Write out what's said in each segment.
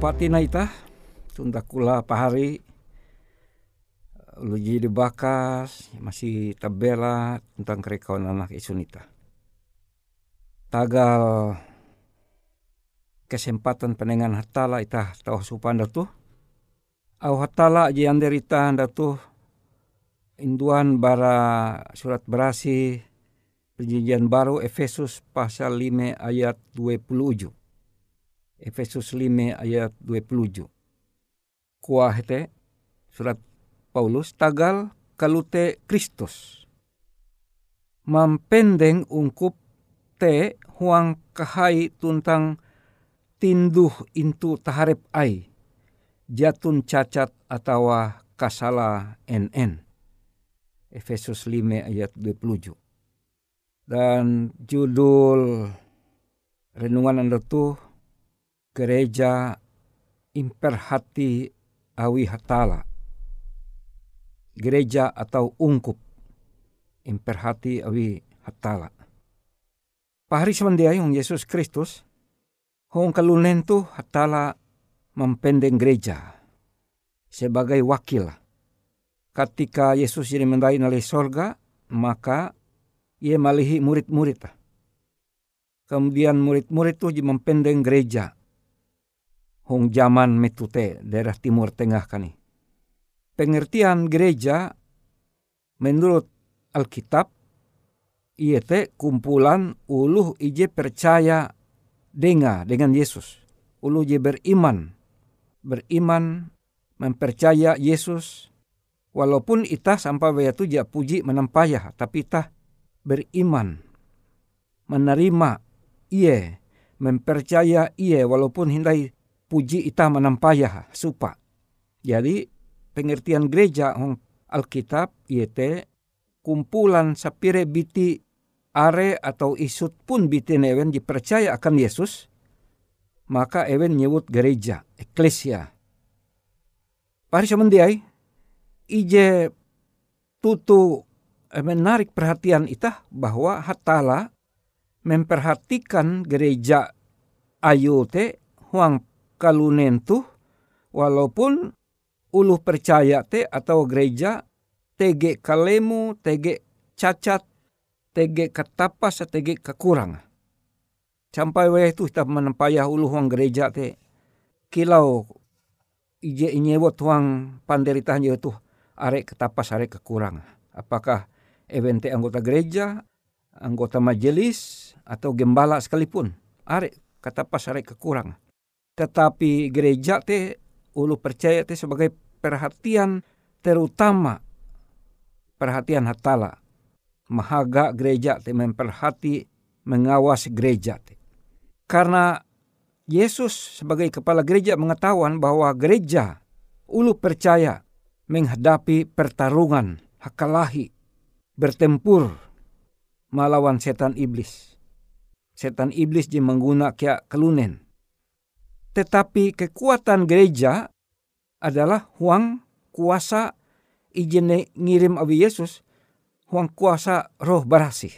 Supati na ita tunda kula pahari luji di bakas masih tabela tentang kerekawan anak isunita. Tagal kesempatan penengan hatala ita tahu supanda tuh. Au hatala yang derita anda tuh induan bara surat berasi perjanjian baru Efesus pasal 5 ayat 27. Efesus 5 ayat 27. Kuah te surat Paulus tagal kalute Kristus. Mampendeng ungkup te huang kahai tuntang tinduh intu taharep ai. Jatun cacat atau kasala NN. Efesus 5 ayat 27. Dan judul renungan anda tuh gereja imperhati awi hatala. Gereja atau ungkup imperhati awi hatala. Pahari semandia yung Yesus Kristus, hong kalunen tu hatala mempendeng gereja sebagai wakil. Ketika Yesus jadi mendai nalai sorga, maka ia malihi murid-murid. Kemudian murid-murid itu mempendeng gereja hong zaman metute daerah timur tengah kani. Pengertian gereja menurut Alkitab iete kumpulan uluh ije percaya denga dengan Yesus. Uluh je beriman. Beriman mempercaya Yesus. Walaupun itah sampai waya tu puji menampayah. Tapi itah beriman. Menerima iye. Mempercaya iye walaupun hindai puji ita menampayah supa. Jadi pengertian gereja Alkitab yete kumpulan sapire biti are atau isut pun biti newen dipercaya akan Yesus, maka ewen nyebut gereja, eklesia. Pari semendiai, ije tutu menarik perhatian itah bahwa hatala memperhatikan gereja ayu te huang kalunen tu walaupun ulu percaya te atau gereja tege kalemu, tege cacat, tege katapas, tege kekurang. Sampai weh tu kita menempayah ulu huang gereja te kilau ije inyewot huang panderitahan tu arek ketapas arek kekurang. Apakah evente anggota gereja, anggota majelis, atau gembala sekalipun. Arek ketapas arek kekurang. Tetapi gereja te ulu percaya te sebagai perhatian terutama perhatian hatala. Mahaga gereja te memperhati mengawas gereja te. Karena Yesus sebagai kepala gereja mengetahuan bahwa gereja ulu percaya menghadapi pertarungan hakalahi bertempur melawan setan iblis. Setan iblis dia mengguna kia kelunen tetapi kekuatan gereja adalah huang kuasa izin ngirim Abi Yesus, huang kuasa roh barasih.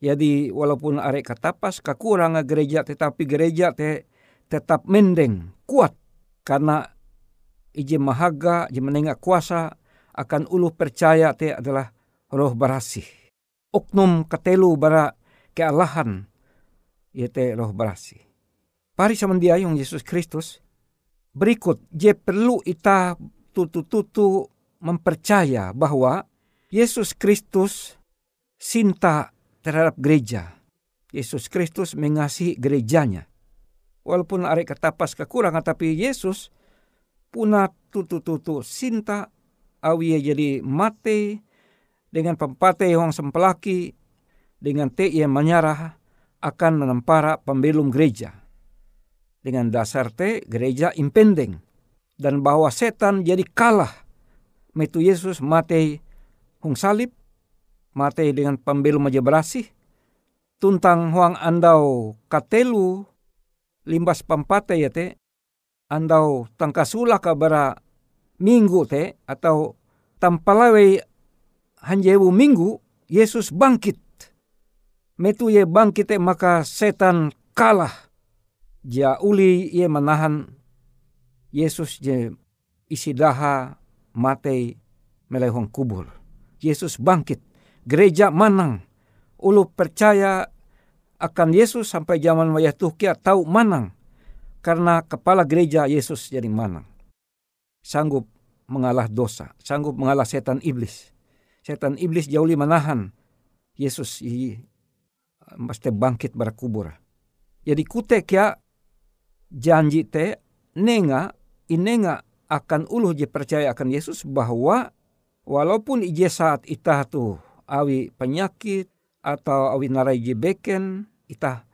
Jadi walaupun arek katapas kekurang gereja tetapi gereja te tetap mendeng kuat karena izin mahaga izin menengah kuasa akan ulu percaya te adalah roh barasih. Oknum ketelu bara kealahan yaitu roh barasih. Pari sama dia yang Yesus Kristus. Berikut, dia perlu kita tutu-tutu mempercaya bahwa Yesus Kristus cinta terhadap gereja. Yesus Kristus mengasihi gerejanya. Walaupun arek ketapas kekurangan, tapi Yesus puna tutu-tutu cinta awi jadi mati dengan pempate yang sempelaki dengan te yang menyarah akan menempara pembelum gereja dengan dasar te gereja impendeng dan bahwa setan jadi kalah. Metu Yesus mati hung salib mati dengan pembelu maja berasih tuntang huang andau katelu limbas pampate ya te andau tangkasula kabara minggu te atau tampalawe hanjewu minggu Yesus bangkit. Metu ye bangkit te maka setan kalah Jia uli ia menahan Yesus je isi daha mate melehong kubur. Yesus bangkit. Gereja manang. Ulu percaya akan Yesus sampai zaman wayah tuhkia tahu manang. Karena kepala gereja Yesus jadi manang. Sanggup mengalah dosa. Sanggup mengalah setan iblis. Setan iblis jauh menahan. Yesus i mesti bangkit kubur. Jadi kutek ya janji te nenga inenga akan uluh je percaya akan Yesus bahwa walaupun ije saat itah tu awi penyakit atau awi narai je beken itah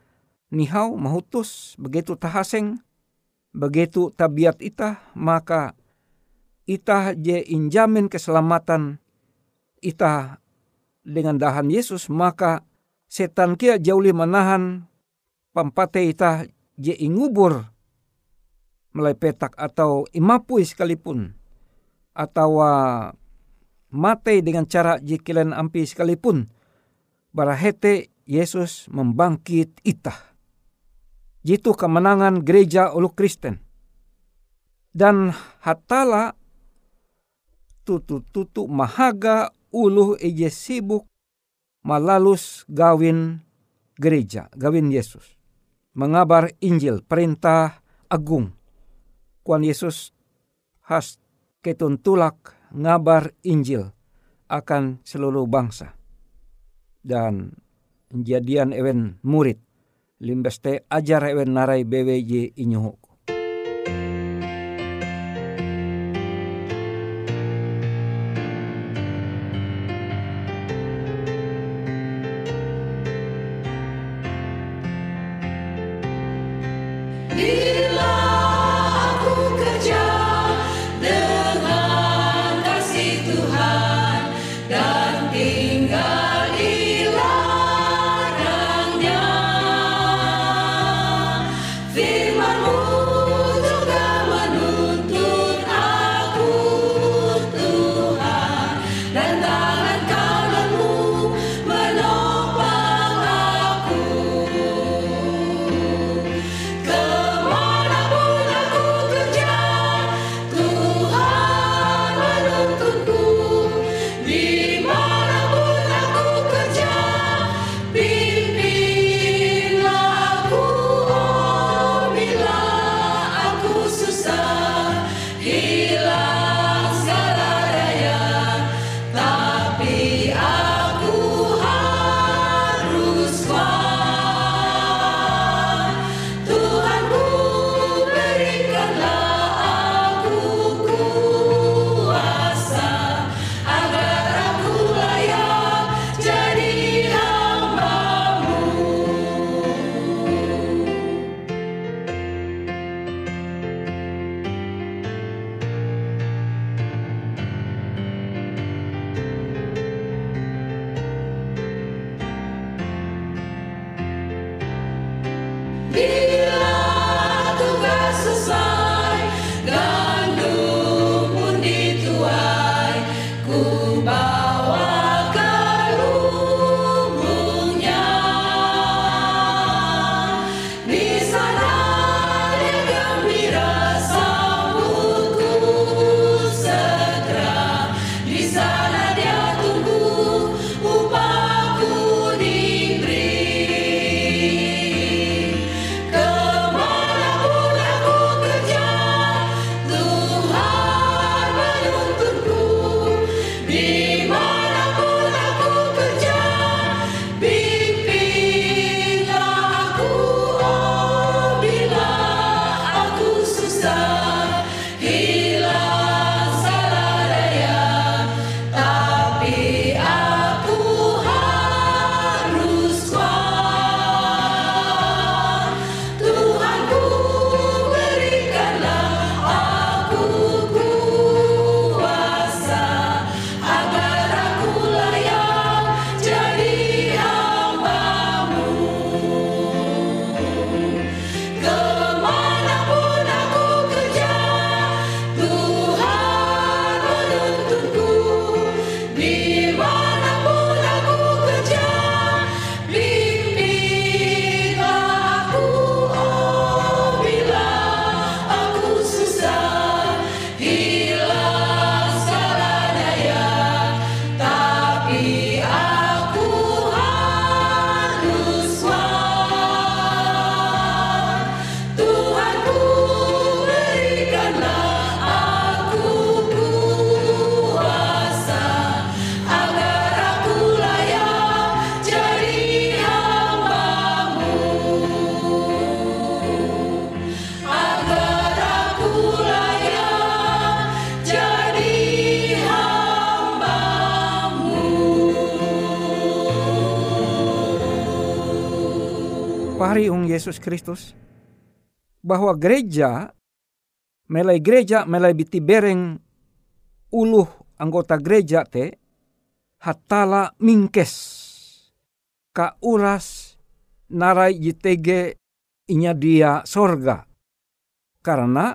nihau mahutus begitu tahaseng begitu tabiat itah maka itah je injamin keselamatan itah dengan dahan Yesus maka setan kia jauh menahan pampate itah je ingubur mulai petak atau imapui sekalipun atau mate dengan cara jikilan ampi sekalipun barahete Yesus membangkit itah. Jitu kemenangan gereja ulu Kristen. Dan hatala tutu-tutu mahaga ulu eje sibuk malalus gawin gereja, gawin Yesus. Mengabar Injil, perintah agung Kuan Yesus has ketuntulak ngabar Injil akan seluruh bangsa. Dan jadian ewen murid limbeste ajar ewen narai BWJ inyuhuk. Yesus Kristus bahwa gereja melai gereja melai biti bereng uluh anggota gereja te hatala mingkes ka uras narai jitege inya dia sorga. Karena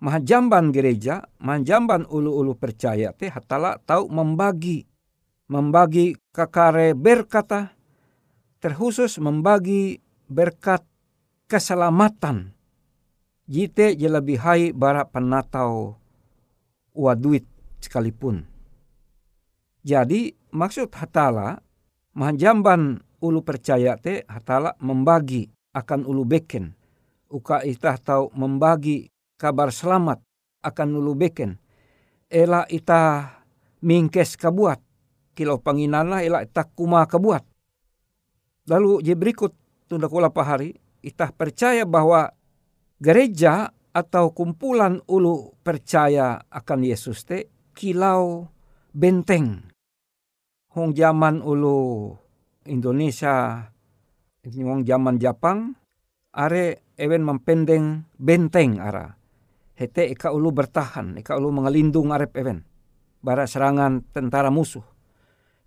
mahajamban gereja mahajamban ulu-ulu percaya te hatala tahu membagi membagi kakare berkata terkhusus membagi berkat keselamatan. Jite je lebih hai bara penatau waduit sekalipun. Jadi maksud hatala mahjamban ulu percaya te hatala membagi akan ulu beken. Uka itah tahu membagi kabar selamat akan ulu beken. Ela itah mingkes kabuat. Kilau panginana ela itah kuma kabuat Lalu je berikut tunda kula pahari, itah percaya bahwa gereja atau kumpulan ulu percaya akan Yesus te kilau benteng. Hong zaman ulu Indonesia, hong zaman Jepang, are ewen mempendeng benteng ara. Hete eka ulu bertahan, eka ulu mengelindung arep ewen. Bara serangan tentara musuh.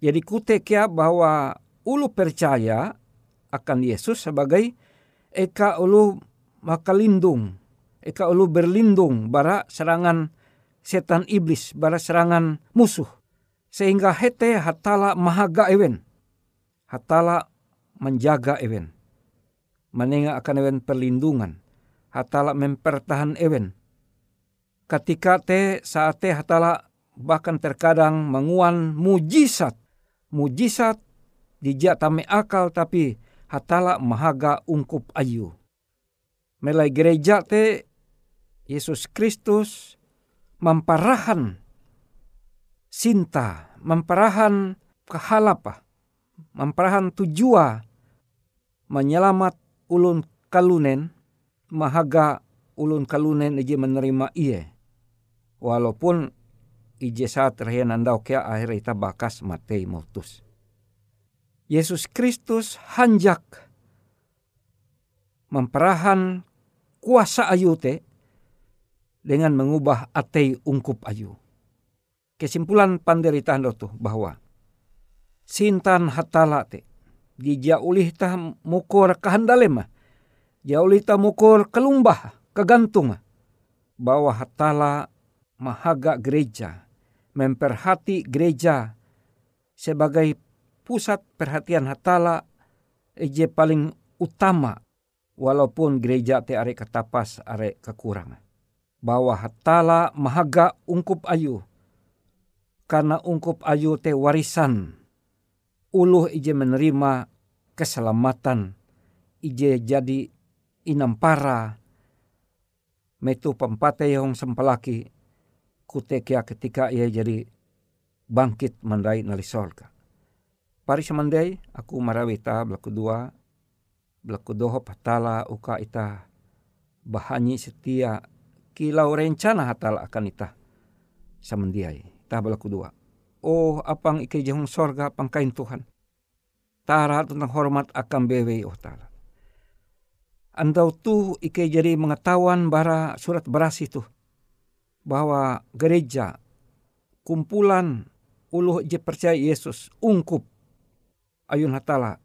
Jadi kute kia bahwa ulu percaya akan Yesus sebagai eka ulu makalindung, eka ulu berlindung bara serangan setan iblis, bara serangan musuh. Sehingga hete hatala mahaga ewen. Hatala menjaga ewen. Menengah akan ewen perlindungan. Hatala mempertahan ewen. Ketika te saat te hatala bahkan terkadang menguan mujizat. Mujizat dijak tame akal tapi hatala mahaga ungkup ayu. Melai gereja te Yesus Kristus memparahan sinta, memparahan kehalapa, memparahan tujua menyelamat ulun kalunen, mahaga ulun kalunen ije menerima iye. Walaupun ije saat terhian andau kia akhir ita bakas matei mutus. Yesus Kristus hanjak memperahan kuasa ayu te dengan mengubah atei ungkup ayu. Kesimpulan panderitaan itu bahwa sintan hatala te di ulih ta mukor kahandalema ulih ta mukor kelumbah kegantung bahwa hatala mahaga gereja memperhati gereja sebagai pusat perhatian hatala eje paling utama walaupun gereja te are ketapas are kekurangan. Bahwa hatala mahaga ungkup ayu. Karena ungkup ayu te warisan. Uluh ije menerima keselamatan. Ije jadi inampara. Metu pempate yang sempelaki. Kutekia ketika ia jadi bangkit mendai nali sorga Pari samandai aku marawita belaku dua belaku doho patala uka ita bahanyi setia kilau rencana hatala akan ita samandiai ita belaku dua. Oh apang ike jahung sorga pangkain Tuhan. Tara tentang hormat akan bewe oh tala. Andau tu ike jadi mengetahuan bara surat berasi itu bahwa gereja kumpulan uluh je percaya Yesus ungkup ayun hatala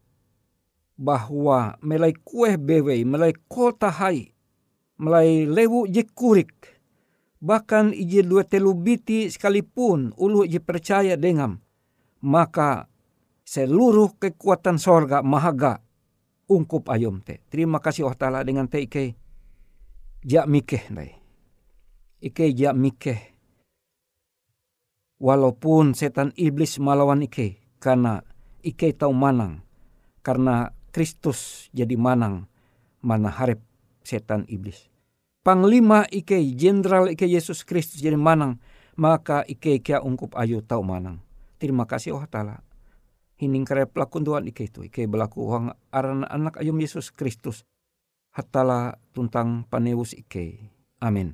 bahwa melai kue bewe, melai kota hai, melai lewu je kurik, bahkan ije dua telu biti sekalipun ulu je percaya dengan, maka seluruh kekuatan sorga mahaga ungkup ayom te. Terima kasih Allah Ta'ala dengan te ike jak mikeh dai. Ike jak mikeh. Walaupun setan iblis melawan ike karena ike tau manang karena Kristus jadi manang mana harap setan iblis. Panglima ike jenderal ike Yesus Kristus jadi manang maka ike kia ungkup ayu tau manang. Terima kasih oh ta'ala. Hining kare pelakun Tuhan ike itu. Ike berlaku uang aran anak ayum Yesus Kristus. Hatala tuntang panewus ike. Amin.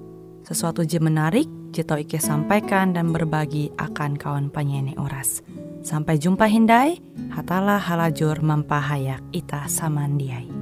sesuatu je menarik, Jito Ike sampaikan dan berbagi akan kawan penyanyi oras. Sampai jumpa Hindai, hatalah halajur mempahayak ita samandiai.